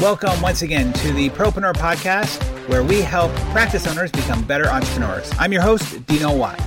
Welcome once again to the Propreneur Podcast, where we help practice owners become better entrepreneurs. I'm your host, Dino Watt.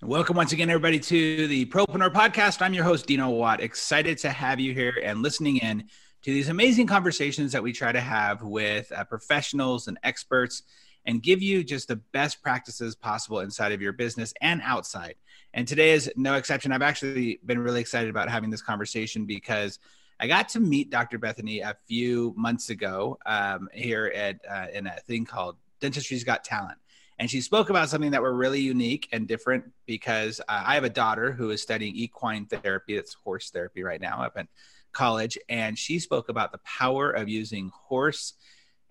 Welcome once again, everybody, to the Propreneur Podcast. I'm your host, Dino Watt. Excited to have you here and listening in to these amazing conversations that we try to have with uh, professionals and experts and give you just the best practices possible inside of your business and outside. And today is no exception. I've actually been really excited about having this conversation because I got to meet Dr. Bethany a few months ago um, here at uh, in a thing called Dentistry's Got Talent. And she spoke about something that were really unique and different because uh, I have a daughter who is studying equine therapy, that's horse therapy right now up in college. And she spoke about the power of using horse,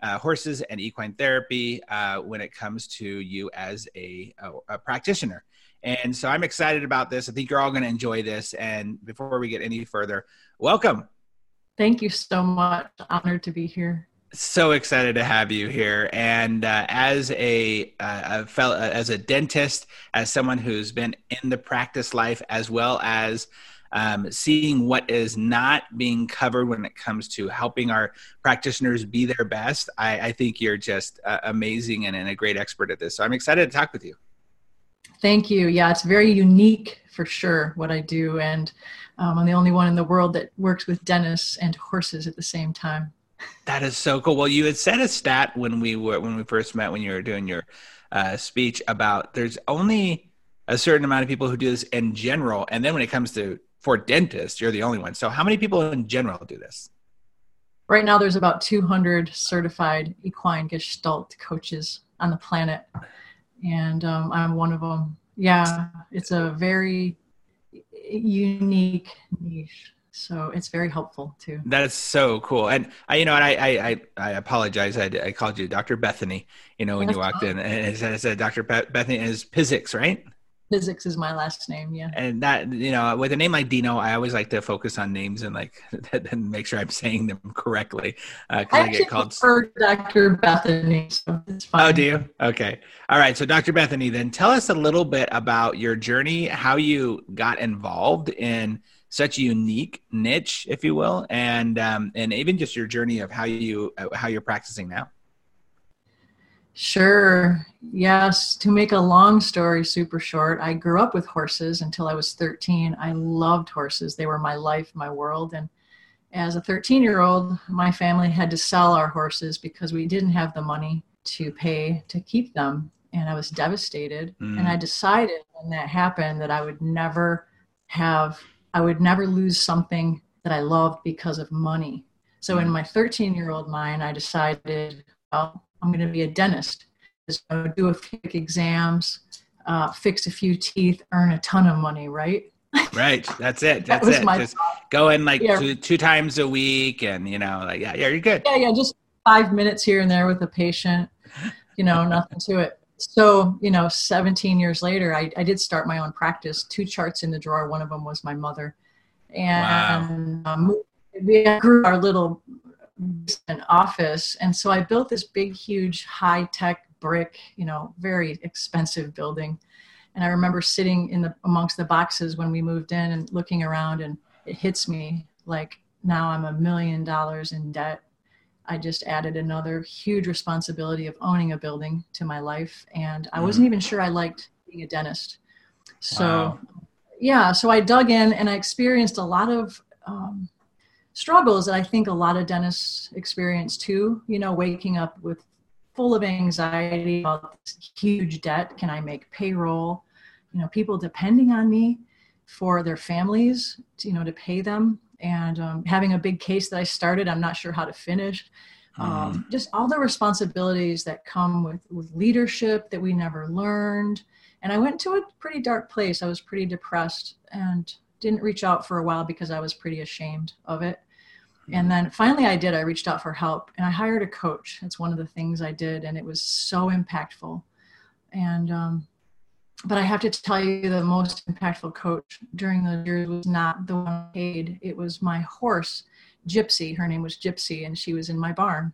uh, horses and equine therapy uh, when it comes to you as a, a, a practitioner. And so I'm excited about this. I think you're all going to enjoy this. And before we get any further, welcome Thank you so much. Honored to be here. So excited to have you here, and uh, as a, uh, a fellow, uh, as a dentist, as someone who's been in the practice life, as well as um, seeing what is not being covered when it comes to helping our practitioners be their best. I, I think you're just uh, amazing and, and a great expert at this. So I'm excited to talk with you. Thank you. Yeah, it's very unique for sure what I do, and um, I'm the only one in the world that works with dentists and horses at the same time. That is so cool. Well, you had said a stat when we were when we first met when you were doing your uh, speech about there's only a certain amount of people who do this in general, and then when it comes to for dentists, you're the only one. So, how many people in general do this? Right now, there's about 200 certified equine Gestalt coaches on the planet, and um, I'm one of them. Yeah, it's a very unique niche. So it's very helpful too. That is so cool. And i you know and i i i, apologize. I, I called you dr bethany you know when That's you walked in. And it said, it said dr bethany is Piziks right Piziks is my last name yeah. And that you know with a name like dino i always like to focus on names and like and make sure i'm saying them correctly uh, I, I get called dr bethany so oh do you? Okay. All right so dr bethany then tell us a little bit about your journey how you got involved in such a unique niche if you will and um, and even just your journey of how you uh, how you're practicing now Sure. Yes. To make a long story super short, I grew up with horses until I was 13. I loved horses. They were my life, my world. And as a 13 year old, my family had to sell our horses because we didn't have the money to pay to keep them. And I was devastated. Mm. And I decided when that happened that I would never have, I would never lose something that I loved because of money. So mm. in my 13 year old mind, I decided, well, I'm going to be a dentist. So do a few exams, uh, fix a few teeth, earn a ton of money, right? right. That's it. That's that it. Just thought. go in like yeah. two, two times a week and, you know, like, yeah, yeah, you're good. Yeah, yeah. Just five minutes here and there with a patient, you know, nothing to it. So, you know, 17 years later, I, I did start my own practice, two charts in the drawer. One of them was my mother. And wow. um, we grew our little an office. And so i built this big huge high tech brick you know very expensive building. And i remember sitting in the amongst the boxes when we moved in and looking around and it hits me like now i'm a million dollars in debt. I just added another huge responsibility of owning a building to my life and i wasn't mm. even sure i liked being a dentist. So wow. yeah so i dug in and i experienced a lot of um, struggles that I think a lot of dentists experience too. You know, waking up with full of anxiety about this huge debt. Can I make payroll? You know, people depending on me for their families, to, you know, to pay them, and um, having a big case that I started, I'm not sure how to finish. Um, mm. just all the responsibilities that come with with leadership that we never learned. And I went to a pretty dark place. I was pretty depressed and didn't reach out for a while because I was pretty ashamed of it. And then finally, I did. I reached out for help and I hired a coach. That's one of the things I did, and it was so impactful. And, um, but I have to tell you, the most impactful coach during those years was not the one I paid. It was my horse, Gypsy. Her name was Gypsy, and she was in my barn.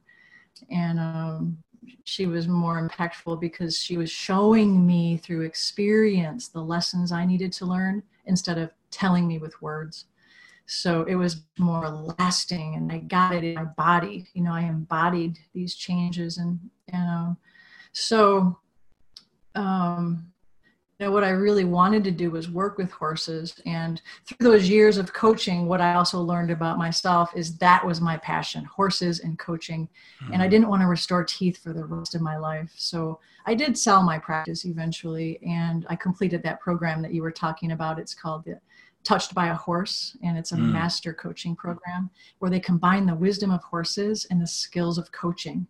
And um, she was more impactful because she was showing me through experience the lessons I needed to learn instead of telling me with words. So it was more lasting, and I got it in my body. You know, I embodied these changes, and and um, so um, you know what i really wanted to do was work with horses and through those years of coaching what i also learned about myself is that was my passion horses and coaching mm-hmm. and i mm-hmm. didn't want to restore teeth for the rest of my life so i did sell my practice eventually and i completed that program that you were talking about it's called the touched by a horse and it's a mm. master coaching program where they combine the wisdom of horses and the skills of coaching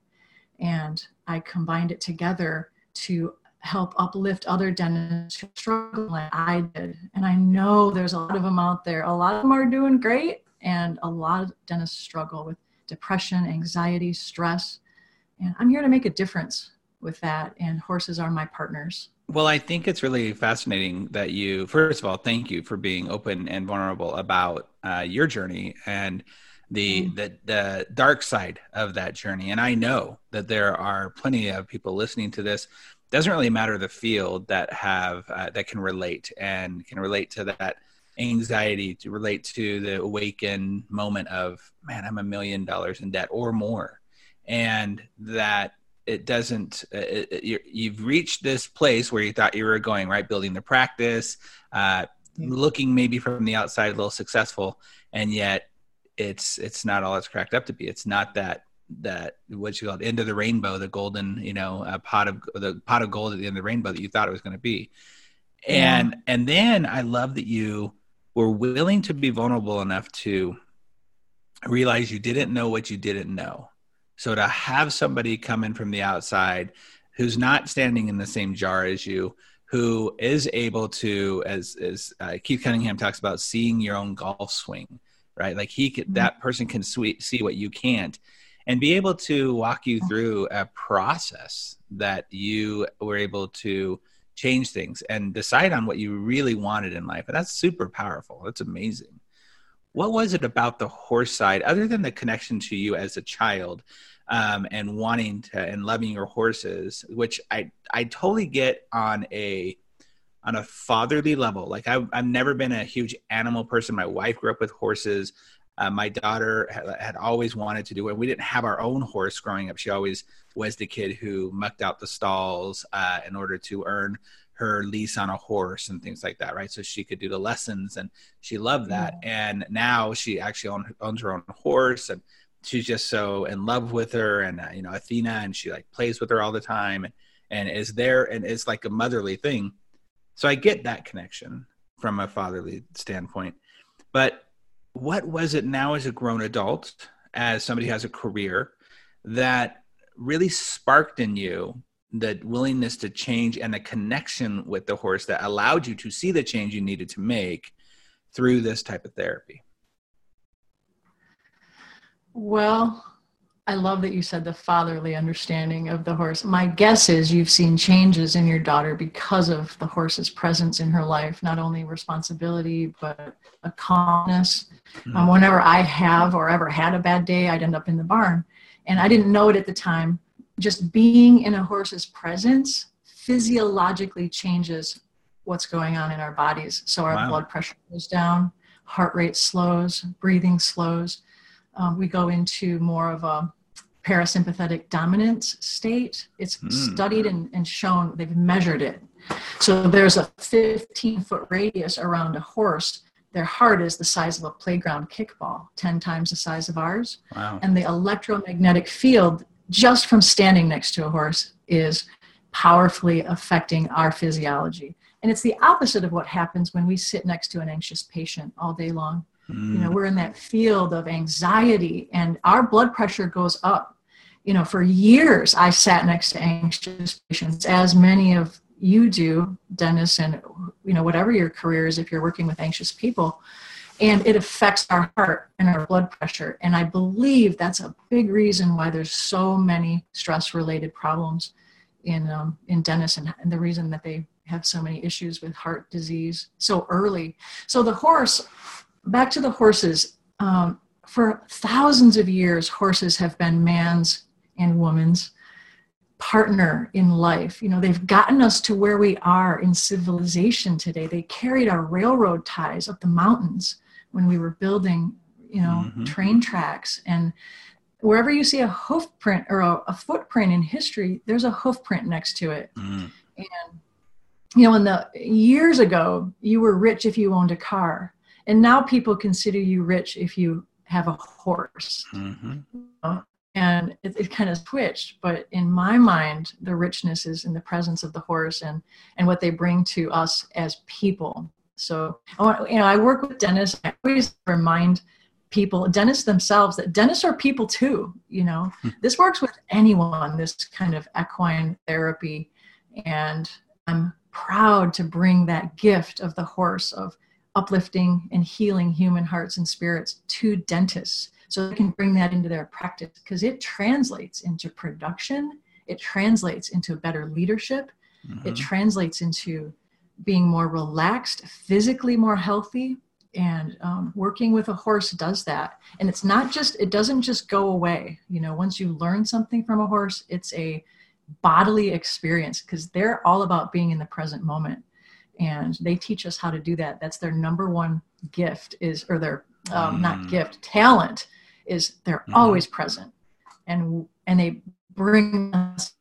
and i combined it together to help uplift other dentists who struggle like I did. And I know there's a lot of them out there. A lot of them are doing great, and a lot of dentists struggle with depression, anxiety, stress. And I'm here to make a difference with that. And horses are my partners. Well, I think it's really fascinating that you, first of all, thank you for being open and vulnerable about uh, your journey and the, mm. the the dark side of that journey. And I know that there are plenty of people listening to this doesn't really matter the field that have uh, that can relate and can relate to that anxiety to relate to the awaken moment of man i'm a million dollars in debt or more and that it doesn't uh, it, you've reached this place where you thought you were going right building the practice uh, looking maybe from the outside a little successful and yet it's it's not all it's cracked up to be it's not that that what you call end of the rainbow, the golden, you know, a pot of the pot of gold at the end of the rainbow that you thought it was going to be. And yeah. and then I love that you were willing to be vulnerable enough to realize you didn't know what you didn't know. So to have somebody come in from the outside who's not standing in the same jar as you, who is able to, as as uh, Keith Cunningham talks about, seeing your own golf swing, right? Like he could, mm-hmm. that person can see what you can't and be able to walk you through a process that you were able to change things and decide on what you really wanted in life. And that's super powerful. That's amazing. What was it about the horse side, other than the connection to you as a child um, and wanting to and loving your horses, which I I totally get on a on a fatherly level. Like I've I've never been a huge animal person. My wife grew up with horses. Uh, my daughter had, had, always wanted to do it. We didn't have our own horse growing up. She always was the kid who mucked out the stalls uh, in order to earn her lease on a horse and things like that, right? So she could do the lessons, and she loved that. And now she actually own, owns her own horse, and she's just so in love with her, and uh, you know Athena, and she like plays with her all the time, and, and is there, and it's like a motherly thing. So I get that connection from a fatherly standpoint, but what was it now as a grown adult, as somebody who has a career, that really sparked in you the willingness to change and the connection with the horse that allowed you to see the change you needed to make through this type of therapy? Well, I love that you said the fatherly understanding of the horse. My guess is you've seen changes in your daughter because of the horse's presence in her life, not only responsibility, but a calmness. Mm-hmm. Um, whenever I have or ever had a bad day, I'd end up in the barn. And I didn't know it at the time. Just being in a horse's presence physiologically changes what's going on in our bodies. So our wow. blood pressure goes down, heart rate slows, breathing slows um, we go into more of a parasympathetic dominance state. It's mm. studied and, and shown, they've measured it. So there's a 15 foot radius around a horse. Their heart is the size of a playground kickball, 10 times the size of ours. Wow. And the electromagnetic field, just from standing next to a horse, is powerfully affecting our physiology. And it's the opposite of what happens when we sit next to an anxious patient all day long. Mm. You know, we're in that field of anxiety and our blood pressure goes up. You know, for years I sat next to anxious patients, as many of you do, Dennis, and you know, whatever your career is, if you're working with anxious people, and it affects our heart and our blood pressure. And I believe that's a big reason why there's so many stress-related problems in um, in dentists, and, and the reason that they have so many issues with heart disease so early. So the horse back to the horses. Um, for thousands of years, horses have been man's and woman's partner in life. You know, they've gotten us to where we are in civilization today. They carried our railroad ties up the mountains when we were building, you know, mm-hmm. train tracks and wherever you see a hoof print or a, a, footprint in history, there's a hoof print next to it. Mm. And you know, in the years ago, you were rich if you owned a car, and now people consider you rich if you have a horse. Mm-hmm. You know? And it, it kind of switched, but in my mind, the richness is in the presence of the horse and and what they bring to us as people. So, you know, I work with dentists. I always remind people, dentists themselves, that dentists are people too. You know, hmm. this works with anyone, this kind of equine therapy. And I'm proud to bring that gift of the horse of uplifting and healing human hearts and spirits to dentists so they can bring that into their practice because it translates into production, it translates into better leadership, mm-hmm. it translates into being more relaxed, physically more healthy, and um, working with a horse does that. And it's not just it doesn't just go away. You know once you learn something from a horse it's a bodily experience because they're all about being in the present moment. And they teach us how to do that. That's their number one gift is or their um, mm. not gift talent is they're mm. always present. And and they bring us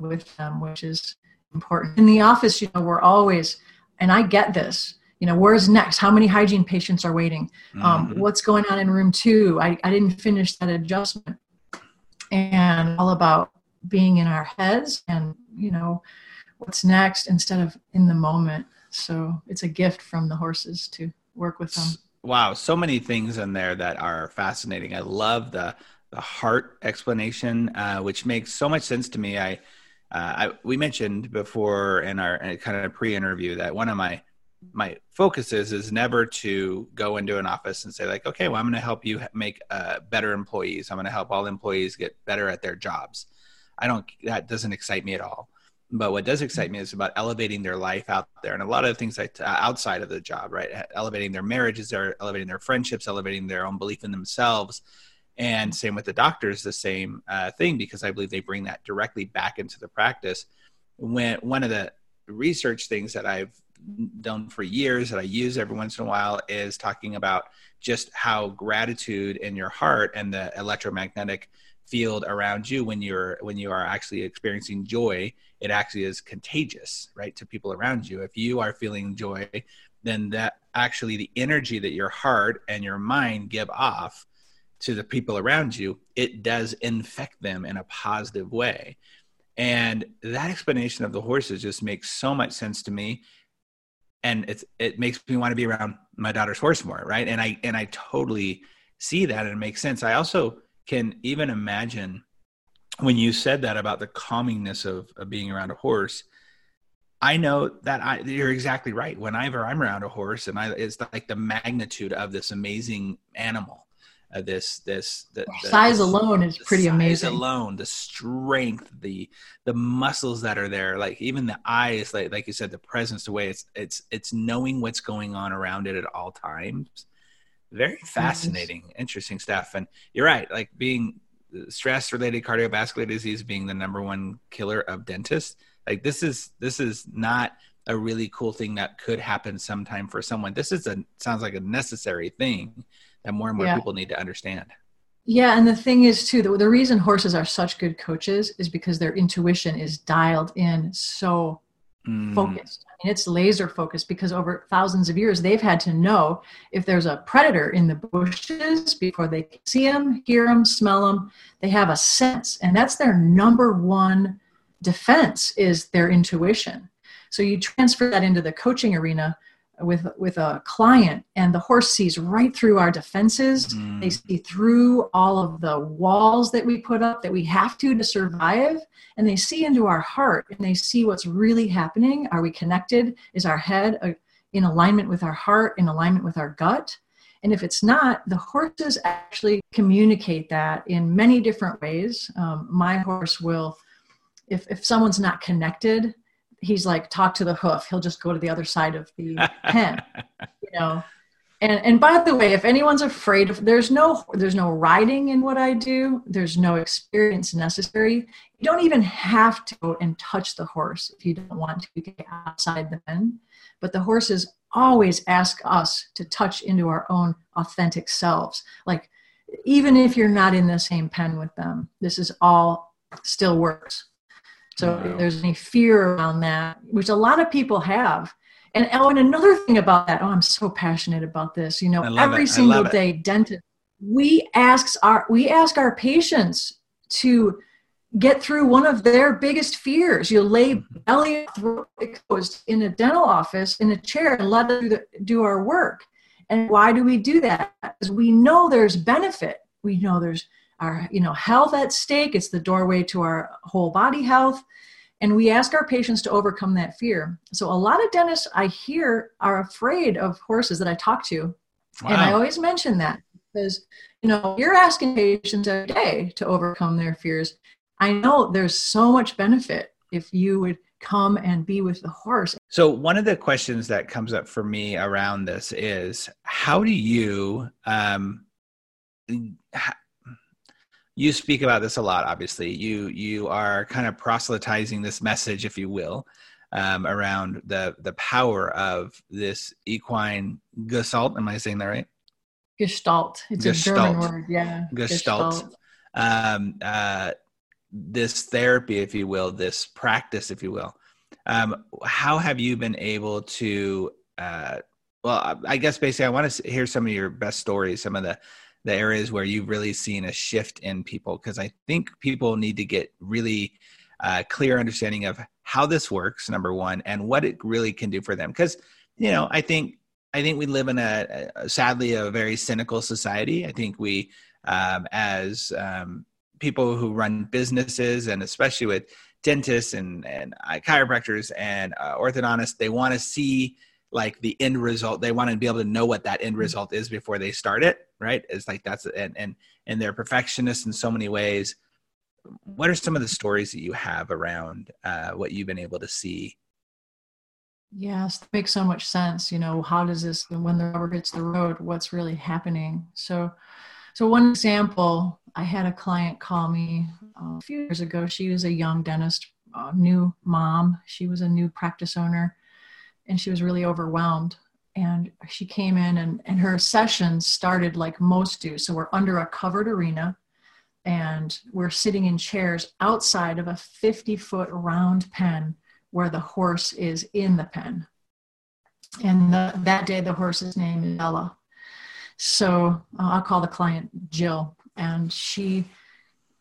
with them which is important. In the office you know we're always and i get this you know where's next? How many hygiene patients are waiting? Um, mm-hmm. what's going on in room two? I, I didn't finish that adjustment. And all about being in our heads and you know what's next instead of in the moment. So it's a gift from the horses to work with them. Wow so many things in there that are fascinating. I love the the heart explanation uh, which makes so much sense to me. I uh, I, we mentioned before in our kind of pre-interview that one of my my focus is never to go into an office and say like okay well i'm going to help you make uh, better employees. I'm going to help all employees get better at their jobs. I don't that doesn't excite me at all. But what does excite me is about elevating their life out there. And a lot of things like uh, outside of the job right? Elevating their marriages elevating their friendships elevating their own belief in themselves and same with the doctors the same uh, thing because i believe they bring that directly back into the practice. When one of the research things that i've done for years that I use every once in a while is talking about just how gratitude in your heart and the electromagnetic field around you when you're when you are actually experiencing joy it actually is contagious right to people around you. If you are feeling joy then that actually the energy that your heart and your mind give off to the people around you it does infect them in a positive way. And that explanation of the horses just makes so much sense to me. And it's it makes me want to be around my daughter's horse more right? And i and i totally see that and it makes sense. I also can even imagine when you said that about the calmingness of, of being around a horse i know that i you're exactly right. Whenever i'm around a horse and i it's like the magnitude of this amazing animal uh, this this the, the size the, alone is pretty amazing. alone the strength the the muscles that are there like even the eyes like like you said the presence the way it's it's it's knowing what's going on around it at all times. Very fascinating yes. interesting stuff. And you're right like being stress related cardiovascular disease being the number one killer of dentists like this is this is not a really cool thing that could happen sometime for someone. This is a sounds like a necessary thing that more and more yeah. people need to understand. Yeah, and the thing is too, the, the reason horses are such good coaches is because their intuition is dialed in so mm. focused. I mean, it's laser focused because over thousands of years they've had to know if there's a predator in the bushes before they can see them, hear them, smell them. They have a sense, and that's their number one defense is their intuition. So you transfer that into the coaching arena with with a client and the horse sees right through our defenses. Mm. they see through all of the walls that we put up that we have to to survive and they see into our heart and they see what's really happening. Are we connected? Is our head uh, in alignment with our heart in alignment with our gut? And if it's not the horses actually communicate that in many different ways. Um, my horse will if, if someone's not connected he's like talk to the hoof. He'll just go to the other side of the pen you know? And and by the way if anyone's afraid of there's no there's no riding in what i do. There's no experience necessary. You don't even have to go and touch the horse if you don't want to get outside the pen. But the horses always ask us to touch into our own authentic selves. Like, even if you're not in the same pen with them, this is all still works. So wow. if there's any fear around that, which a lot of people have. And oh, and another thing about that, oh, I'm so passionate about this. You know, every it. single day, dentist, we ask our we ask our patients to get through one of their biggest fears. You lay mm-hmm. belly exposed in a dental office in a chair and let us do our work. And why do we do that? Because we know there's benefit. We know there's our you know health at stake. It's the doorway to our whole body health. And we ask our patients to overcome that fear. So a lot of dentists I hear are afraid of horses that I talk to. Wow. And I always mention that because you know you're asking patients every day to overcome their fears I know there's so much benefit if you would come and be with the horse. So, one of the questions that comes up for me around this is how do you, um, you speak about this a lot, obviously. You, you are kind of proselytizing this message, if you will. Um, around the the power of this equine gestalt. Am I saying that right? Gestalt. It's gestalt. a German word. Yeah. Gestalt. gestalt. Um, uh, this therapy, if you will, this practice, if you will. Um, how have you been able to? Uh, well, I guess basically, I want to hear some of your best stories, some of the the areas where you've really seen a shift in people, because I think people need to get really uh, clear understanding of how this works, number one, and what it really can do for them. Because you know, I think I think we live in a, a sadly a very cynical society. I think we, um, as um, people who run businesses and especially with dentists and, and uh, chiropractors and uh, orthodontists, they want to see like the end result. They want to be able to know what that end result is before they start it. Right. It's like that's, and, and, and they're perfectionists in so many ways. What are some of the stories that you have around uh, what you've been able to see Yes, that makes so much sense. You know, how does this, when the rubber hits the road, what's really happening? So, so one example I had a client call me uh, a few years ago. She was a young dentist, new mom. She was a new practice owner, and she was really overwhelmed. And she came in, and, and her sessions started like most do. So we're under a covered arena, and we're sitting in chairs outside of a 50 foot round pen where the horse is in the pen. And the, that day, the horse's name is bella So uh, I'll call the client Jill and she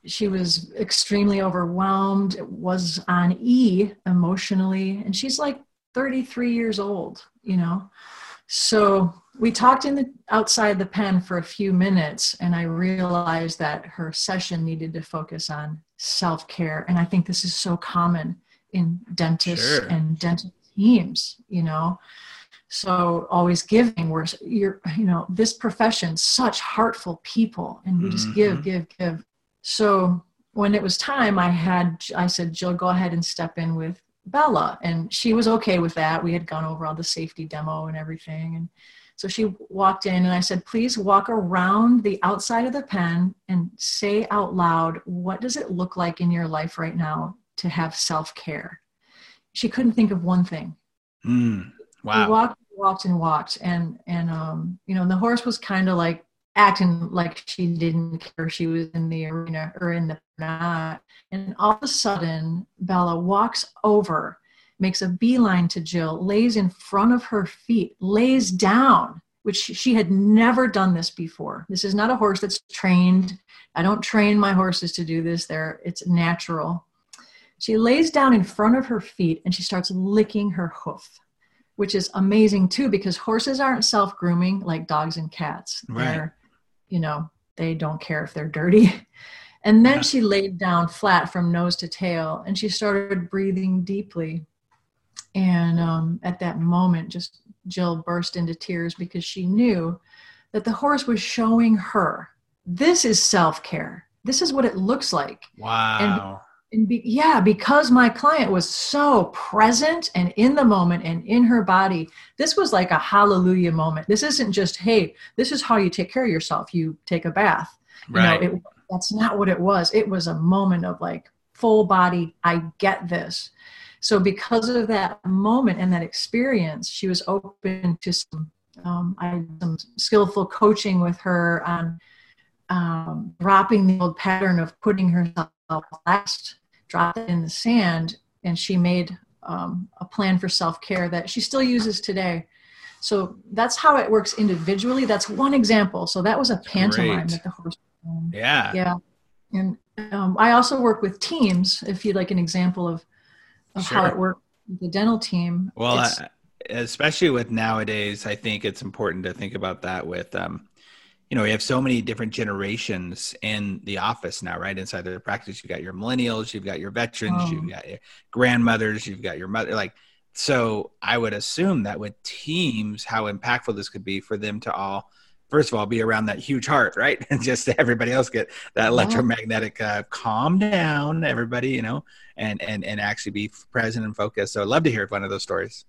she was extremely overwhelmed was on e emotionally and she's like 33 years old you know so we talked in the outside the pen for a few minutes and i realized that her session needed to focus on self-care and i think this is so common in dentists sure. and dental teams you know so always giving where you're you know this profession such heartful people and we just mm-hmm. give give give so when it was time i had i said jill go ahead and step in with bella and she was okay with that. We had gone over all the safety demo and everything and so she walked in and i said please walk around the outside of the pen and say out loud what does it look like in your life right now to have self-care? She couldn't think of one thing. Mm, wow. we walked walked and walked and and um you know the horse was kind of like acting like she didn't care she was in the arena or in the not. And all of a sudden bella walks over makes a beeline to jill lays in front of her feet lays down which she had never done this before. This is not a horse that's trained. I don't train my horses to do this. There it's natural. She lays down in front of her feet and she starts licking her hoof which is amazing too because horses aren't self grooming like dogs and cats. Right. They're, you know, they don't care if they're dirty. And then she laid down flat from nose to tail and she started breathing deeply. And um, at that moment, just Jill burst into tears because she knew that the horse was showing her this is self care. This is what it looks like. Wow. And be, yeah because my client was so present and in the moment and in her body this was like a hallelujah moment. This isn't just hey this is how you take care of yourself. You take a bath. Right. you know it, that's not what it was. It was a moment of like full body i get this. So because of that moment and that experience, she was open to some um, I had some skillful coaching with her on um, dropping the old pattern of putting herself last, drop it in the sand, and she made um, a plan for self care that she still uses today. So that's how it works individually. That's one example. So that was a pantomime Great. that the horse. Yeah. Yeah. And um, I also work with teams. If you'd like an example of, of sure. how it worked, the dental team. Well, uh, especially with nowadays, I think it's important to think about that with, um, you know, we have so many different generations in the office now, right? Inside the practice, you've got your millennials, you've got your veterans, oh. you've got your grandmothers, you've got your mother, like so I would assume that with teams, how impactful this could be for them to all, first of all, be around that huge heart, right? And just everybody else get that electromagnetic uh, calm down, everybody, you know, and and and actually be present and focused. So I'd love to hear one of those stories.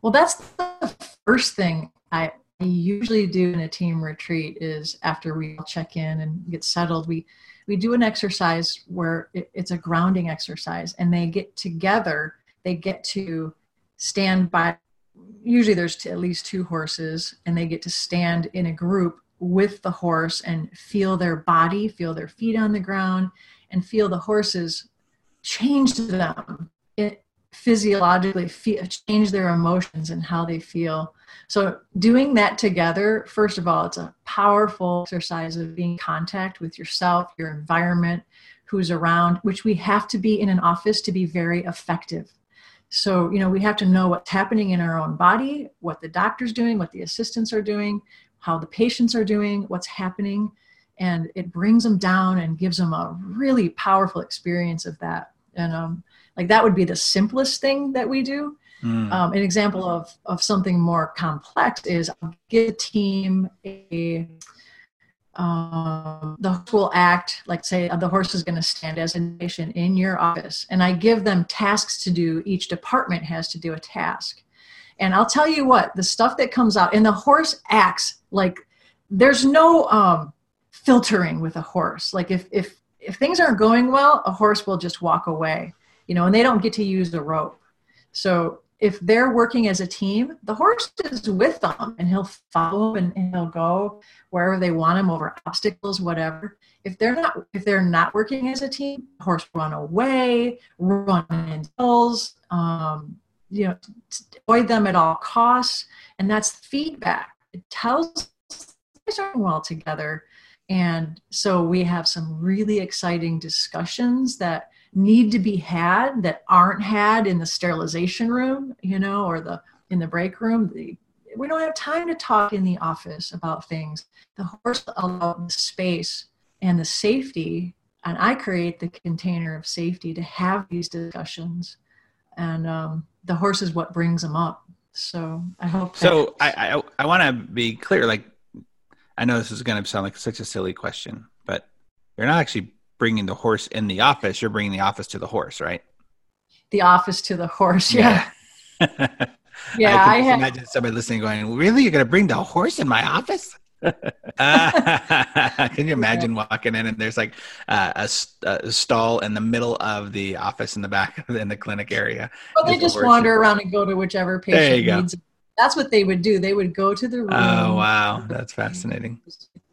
Well, that's the first thing I usually do in a team retreat is after we check in and get settled, we we do an exercise where it, it's a grounding exercise, and they get together. They get to stand by usually there's at least two horses and they get to stand in a group with the horse and feel their body feel their feet on the ground and feel the horses change them it physiologically change their emotions and how they feel so doing that together first of all it's a powerful exercise of being in contact with yourself your environment who's around which we have to be in an office to be very effective so, you know, we have to know what's happening in our own body, what the doctor's doing, what the assistants are doing, how the patients are doing, what's happening. And it brings them down and gives them a really powerful experience of that. And um, like that would be the simplest thing that we do. Mm. Um, an example of, of something more complex is I'll give a team a um, the horse will act like say the horse is going to stand as a patient in your office and i give them tasks to do each department has to do a task. And i'll tell you what the stuff that comes out and the horse acts like there's no um, filtering with a horse. Like if if if things aren't going well a horse will just walk away you know and they don't get to use the rope. So if they're working as a team, the horse is with them and he'll follow and, and he'll go wherever they want him over obstacles, whatever. If they're not if they're not working as a team, the horse run away, run in hills, um, you know, avoid them at all costs, and that's feedback. It tells guys are well together, and so we have some really exciting discussions that need to be had that aren't had in the sterilization room, you know, or the in the break room. The, we don't have time to talk in the office about things. The horse allows the space and the safety, and I create the container of safety to have these discussions. And um, the horse is what brings them up. So I hope. So I I, I want to be clear. Like I know this is going to sound like such a silly question, but you're not actually bringing the horse in the office, you're bringing the office to the horse, right? The office to the horse, yeah. Yeah, yeah I, I imagine somebody listening going, "Really, you're going to bring the horse in my office?" uh, can you imagine yeah. walking in and there's like uh, a, a, stall in the middle of the office in the back in the clinic area? Well, they just wander around and go to whichever patient needs. Go. That's what they would do. They would go to the room. Oh wow, that's fascinating.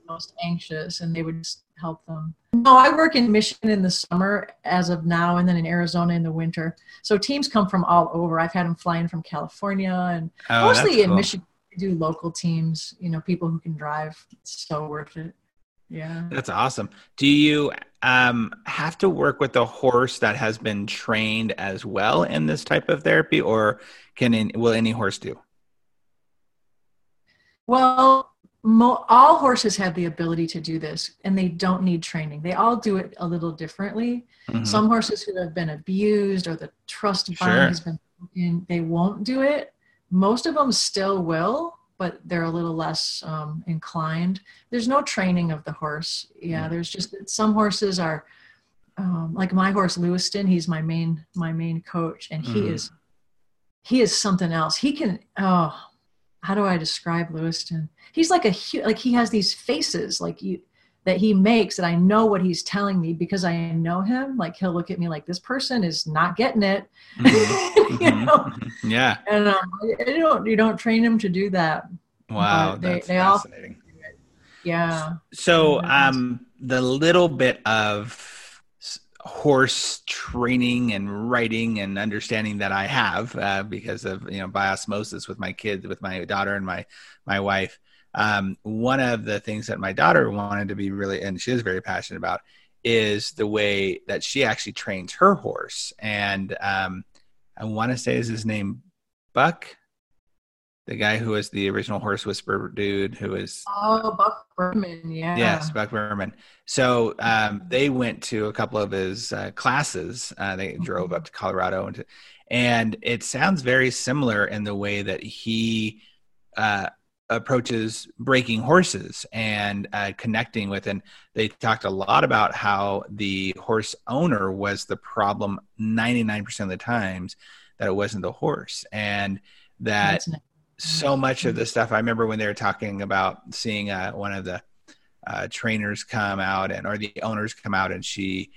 Most anxious, and they would just help them. No, I work in Michigan in the summer as of now, and then in Arizona in the winter. So teams come from all over. I've had them flying from California and oh, mostly in cool. Michigan. do local teams. You know, people who can drive. It's so worth it. Yeah, that's awesome. Do you um, have to work with a horse that has been trained as well in this type of therapy, or can in, will any horse do? Well, mo- all horses have the ability to do this and they don't need training they all do it a little differently mm-hmm. some horses who have been abused or the trust bond sure. has been broken they won't do it most of them still will but they're a little less um, inclined there's no training of the horse yeah mm-hmm. there's just some horses are um, like my horse lewiston he's my main my main coach and he mm-hmm. is he is something else he can oh how do I describe Lewiston? He's like a huge, like he has these faces like you that he makes that I know what he's telling me because I know him. Like he'll look at me like this person is not getting it. Mm-hmm. you know? Mm-hmm. Yeah. And um, you don't you don't train him to do that. Wow, they, that's they fascinating. All, yeah. So um, the little bit of horse training and writing and understanding that I have uh, because of you know by osmosis with my kids, with my daughter and my my wife um, one of the things that my daughter wanted to be really, and she is very passionate about, is the way that she actually trains her horse. And um, I want to say is his name Buck, the guy who was the original horse whisperer dude, who is oh Buck Brannaman, yeah, yes, Buck Brannaman. So um, they went to a couple of his uh, classes. Uh, they mm-hmm. drove up to Colorado, and, and it sounds very similar in the way that he uh, approaches breaking horses and uh, connecting with and they talked a lot about how the horse owner was the problem 99% of the times that it wasn't the horse and that so much of the stuff. I remember when they were talking about seeing uh, one of the uh, trainers come out and or the owners come out and she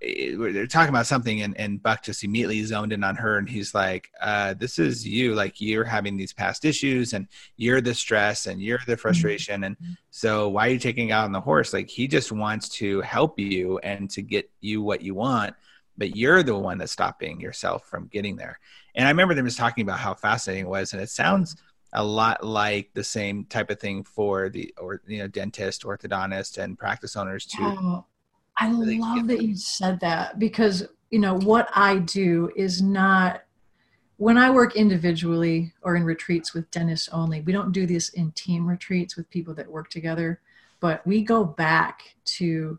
they're talking about something and, and buck just immediately zoned in on her and he's like uh, this is you. Like you're having these past issues and you're the stress and you're the mm-hmm. frustration. And so why are you taking out on the horse? Like he just wants to help you and to get you what you want but you're the one that's stopping yourself from getting there and i remember them just talking about how fascinating it was and it sounds a lot like the same type of thing for the or you know dentist orthodontist and practice owners too oh I love that you said that because you know what I do is not when I work individually or in retreats with dentists only. We don't do this in team retreats with people that work together, but we go back to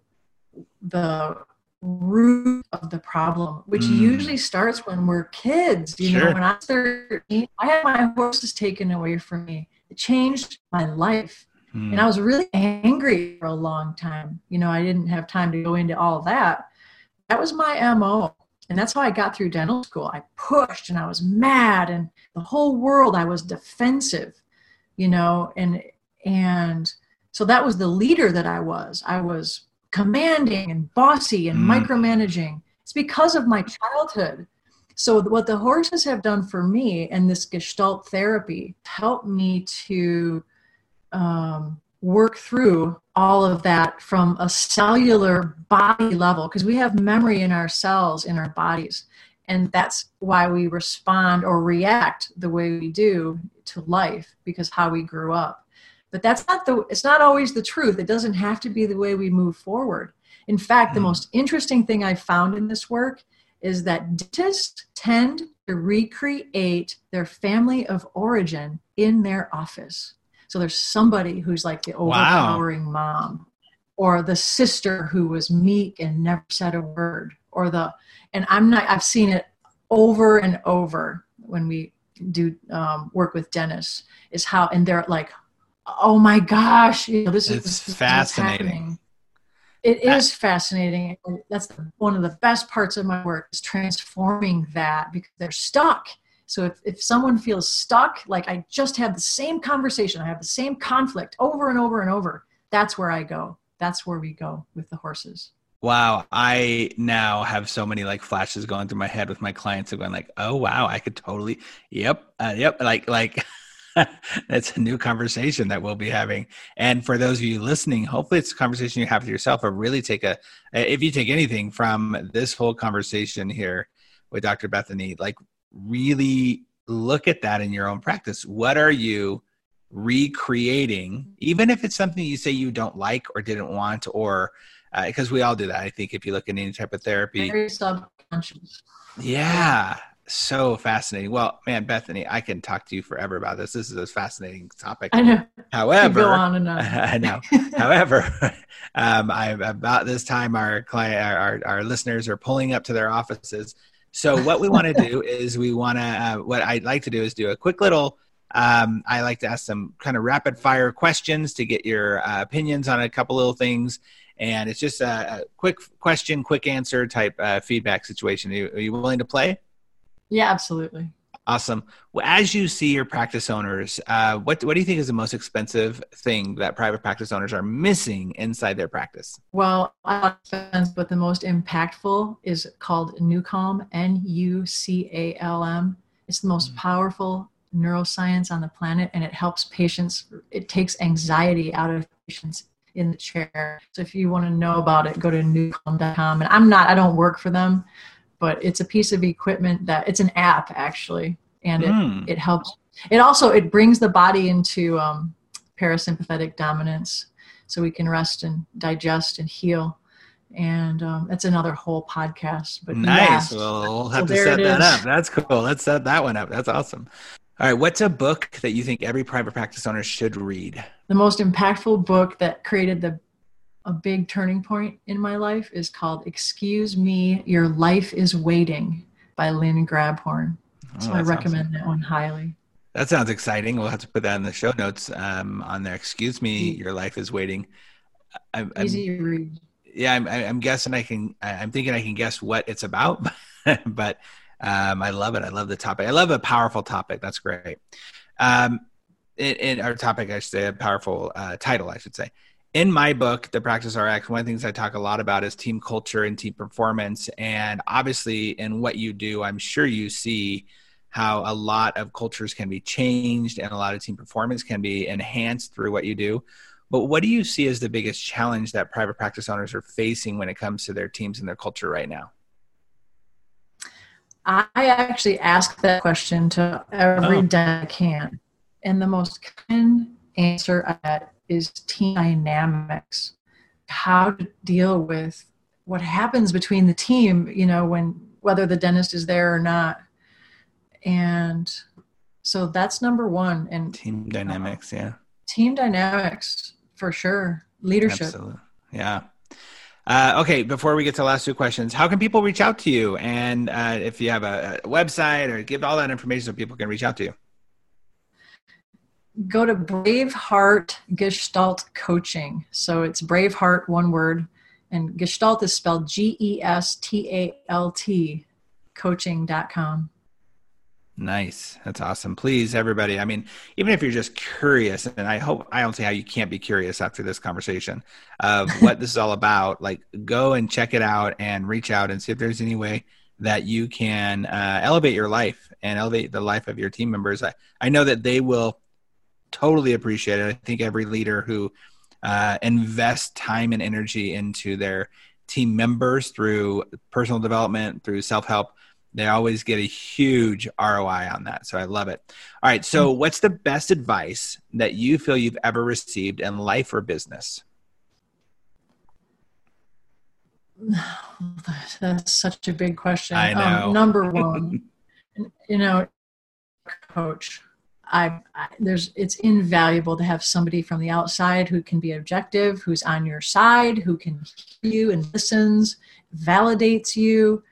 the root of the problem, which mm. usually starts when we're kids. You sure. know, when I was 13, I had my horses taken away from me. It changed my life. Mm. And I was really angry for a long time. You know, I didn't have time to go into all that. That was my MO. And that's how I got through dental school. I pushed and I was mad and the whole world I was defensive, you know, and and so that was the leader that I was. I was commanding and bossy and mm. micromanaging. It's because of my childhood. So what the horses have done for me and this gestalt therapy helped me to um, work through all of that from a cellular body level because we have memory in our cells in our bodies and that's why we respond or react the way we do to life because how we grew up but that's not the it's not always the truth it doesn't have to be the way we move forward in fact the hmm. most interesting thing i found in this work is that dentists tend to recreate their family of origin in their office so there's somebody who's like the overpowering wow. mom, or the sister who was meek and never said a word, or the and I'm not. I've seen it over and over when we do um, work with dentists. Is how and they're like, oh my gosh, you know, this it's is this, fascinating. It is fascinating. That's one of the best parts of my work is transforming that because they're stuck so if, if someone feels stuck, like I just had the same conversation, I have the same conflict over and over and over, that's where I go. That's where we go with the horses. Wow, I now have so many like flashes going through my head with my clients of going like, oh wow, I could totally, yep, uh, yep, like like that's a new conversation that we'll be having. And for those of you listening, hopefully it's a conversation you have with yourself, or really take a, if you take anything from this whole conversation here with Dr. Bethany, like really look at that in your own practice. What are you recreating, even if it's something you say you don't like or didn't want, or because uh, we all do that. I think if you look at any type of therapy, very subconscious. Yeah, so fascinating. Well, man, Bethany, I can talk to you forever about this. This is a fascinating topic. I know. However, go on and on. I know. However, um, I about this time, our client, our, our, our listeners are pulling up to their offices so what we want to do is we want to, uh, what I'd like to do is do a quick little, um, I like to ask some kind of rapid fire questions to get your uh, opinions on a couple little things. And it's just a, a quick question, quick answer type uh, feedback situation. Are you, are you willing to play? Yeah, absolutely. Awesome. Well, as you see your practice owners, uh, what what do you think is the most expensive thing that private practice owners are missing inside their practice? Well, I but the most impactful is called NuCalm, N U C A L M. It's the most mm-hmm. powerful neuroscience on the planet, and it helps patients. It takes anxiety out of patients in the chair. So if you want to know about it, go to nucalm.com. And I'm not, I don't work for them, but it's a piece of equipment that it's an app actually, and it, mm. it helps. It also it brings the body into um, parasympathetic dominance, so we can rest and digest and heal. And um, that's another whole podcast. But nice. Yeah. Well, we'll have so to set that up. That's cool. Let's set that one up. That's awesome. All right. What's a book that you think every private practice owner should read? The most impactful book that created the a big turning point in my life is called Excuse Me, Your Life is Waiting by Lynn Grabhorn. Oh, so I recommend that one highly. That sounds exciting. We'll have to put that in the show notes um, on there. Excuse me, your life is waiting. I'm, Easy to read. Yeah, I'm, I'm guessing I can. I'm thinking I can guess what it's about, but um, I love it. I love the topic. I love a powerful topic. That's great. Um, in, in our topic, I should say a powerful uh, title. I should say in my book, The Practice RX, one of the things I talk a lot about is team culture and team performance. And obviously, in what you do, I'm sure you see how a lot of cultures can be changed and a lot of team performance can be enhanced through what you do. But what do you see as the biggest challenge that private practice owners are facing when it comes to their teams and their culture right now? I actually ask that question to every oh. I can. And the most common answer I get is team dynamics. How to deal with what happens between the team you know when whether the dentist is there or not. And so that's number one. And team dynamics uh, yeah. team dynamics for sure. Leadership. Absolutely. yeah. Uh, okay, before we get to the last two questions, how can people reach out to you? And uh, if you have a, a, website or give all that information so people can reach out to you go to Braveheart Gestalt Coaching. So it's Braveheart, one word, and Gestalt is spelled G E S T A L T, coaching.com. Nice. That's awesome. Please, everybody. I mean, even if you're just curious, and I hope I don't see how you can't be curious after this conversation of what this is all about, like go and check it out and reach out and see if there's any way that you can uh, elevate your life and elevate the life of your team members. I, I know that they will totally appreciate it. I think every leader who uh, invests time and energy into their team members through personal development, through self help, they always get a huge ROI on that. So I love it. All right. So, mm-hmm. what's the best advice that you feel you've ever received in life or business? That's such a big question. I um, know. Um, number one, you know, coach I, I, there's it's invaluable to have somebody from the outside who can be objective, who's on your side, who can hear you and listens, validates you,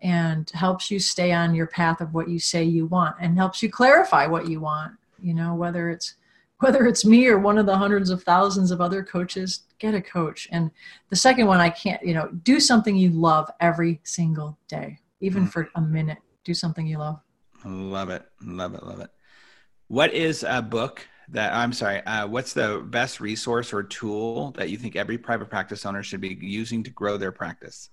and helps you stay on your path of what you say you want, and helps you clarify what you want. You know, whether it's whether it's me or one of the hundreds of thousands of other coaches, get a coach. And the second one, I can't, you know, do something you love every single day, even mm. for a minute. Do something you love. Love it, love it, love it. What is a book that I'm sorry? Uh, what's the best resource or tool that you think every private practice owner should be using to grow their practice?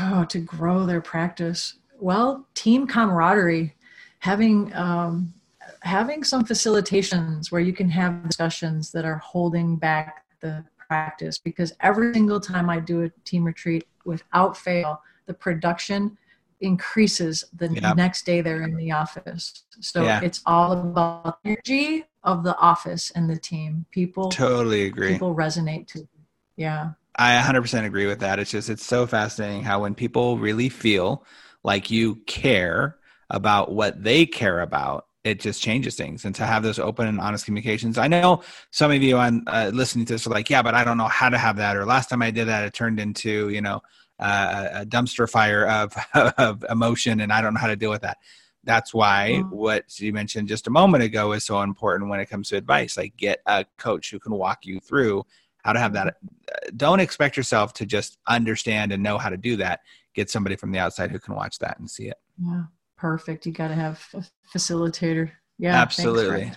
Oh, to grow their practice. Well, team camaraderie, having um, having some facilitations where you can have discussions that are holding back the practice. Because every single time I do a team retreat, without fail, the production increases the next day they're in the office. So yeah. it's all about energy of the office and the team. People totally agree. People resonate to. Yeah. I 100% agree with that. It's just it's so fascinating how when people really feel like you care about what they care about, it just changes things. And to have those open and honest communications. I know some of you on uh, listening to this are like, yeah, but I don't know how to have that. Or last time I did that, it turned into you know uh, a dumpster fire of, of emotion and I don't know how to deal with that. That's why mm-hmm. what you mentioned just a moment ago is so important when it comes to advice. Like get a coach who can walk you through how to have that. Don't expect yourself to just understand and know how to do that. get somebody from the outside who can watch that and see it. Yeah, perfect. You got to have a facilitator. Yeah, absolutely.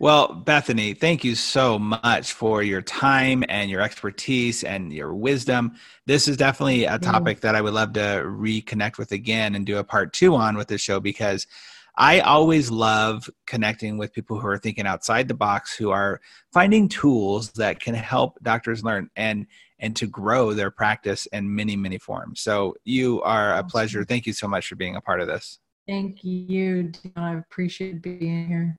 Well, Bethany, thank you so much for your time and your expertise and your wisdom. This is definitely a topic that I would love to reconnect with again and do a part two on with this show because I always love connecting with people who are thinking outside the box, who are finding tools that can help doctors learn and and to grow their practice in many many forms. So you are a pleasure. Thank you so much for being a part of this. Thank you. I appreciate being here.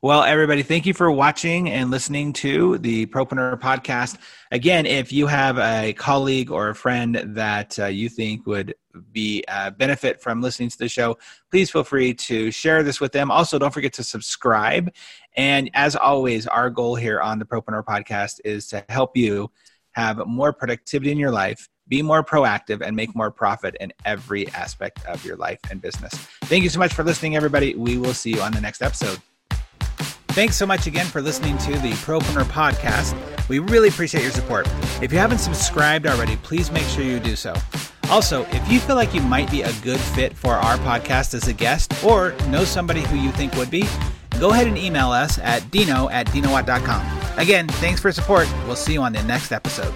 Well, everybody, thank you for watching and listening to the Propreneur podcast. Again, if you have a colleague or a friend that uh, you think would be uh, benefit from listening to the show, please feel free to share this with them. Also, don't forget to subscribe. And as always, our goal here on the Propreneur podcast is to help you have more productivity in your life be more proactive and make more profit in every aspect of your life and business. Thank you so much for listening, everybody. We will see you on the next episode. Thanks so much again for listening to the Propreneur podcast. We really appreciate your support. If you haven't subscribed already, please make sure you do so. Also, if you feel like you might be a good fit for our podcast as a guest or know somebody who you think would be, go ahead and email us at dino at dinowatt.com. Again, thanks for support. We'll see you on the next episode.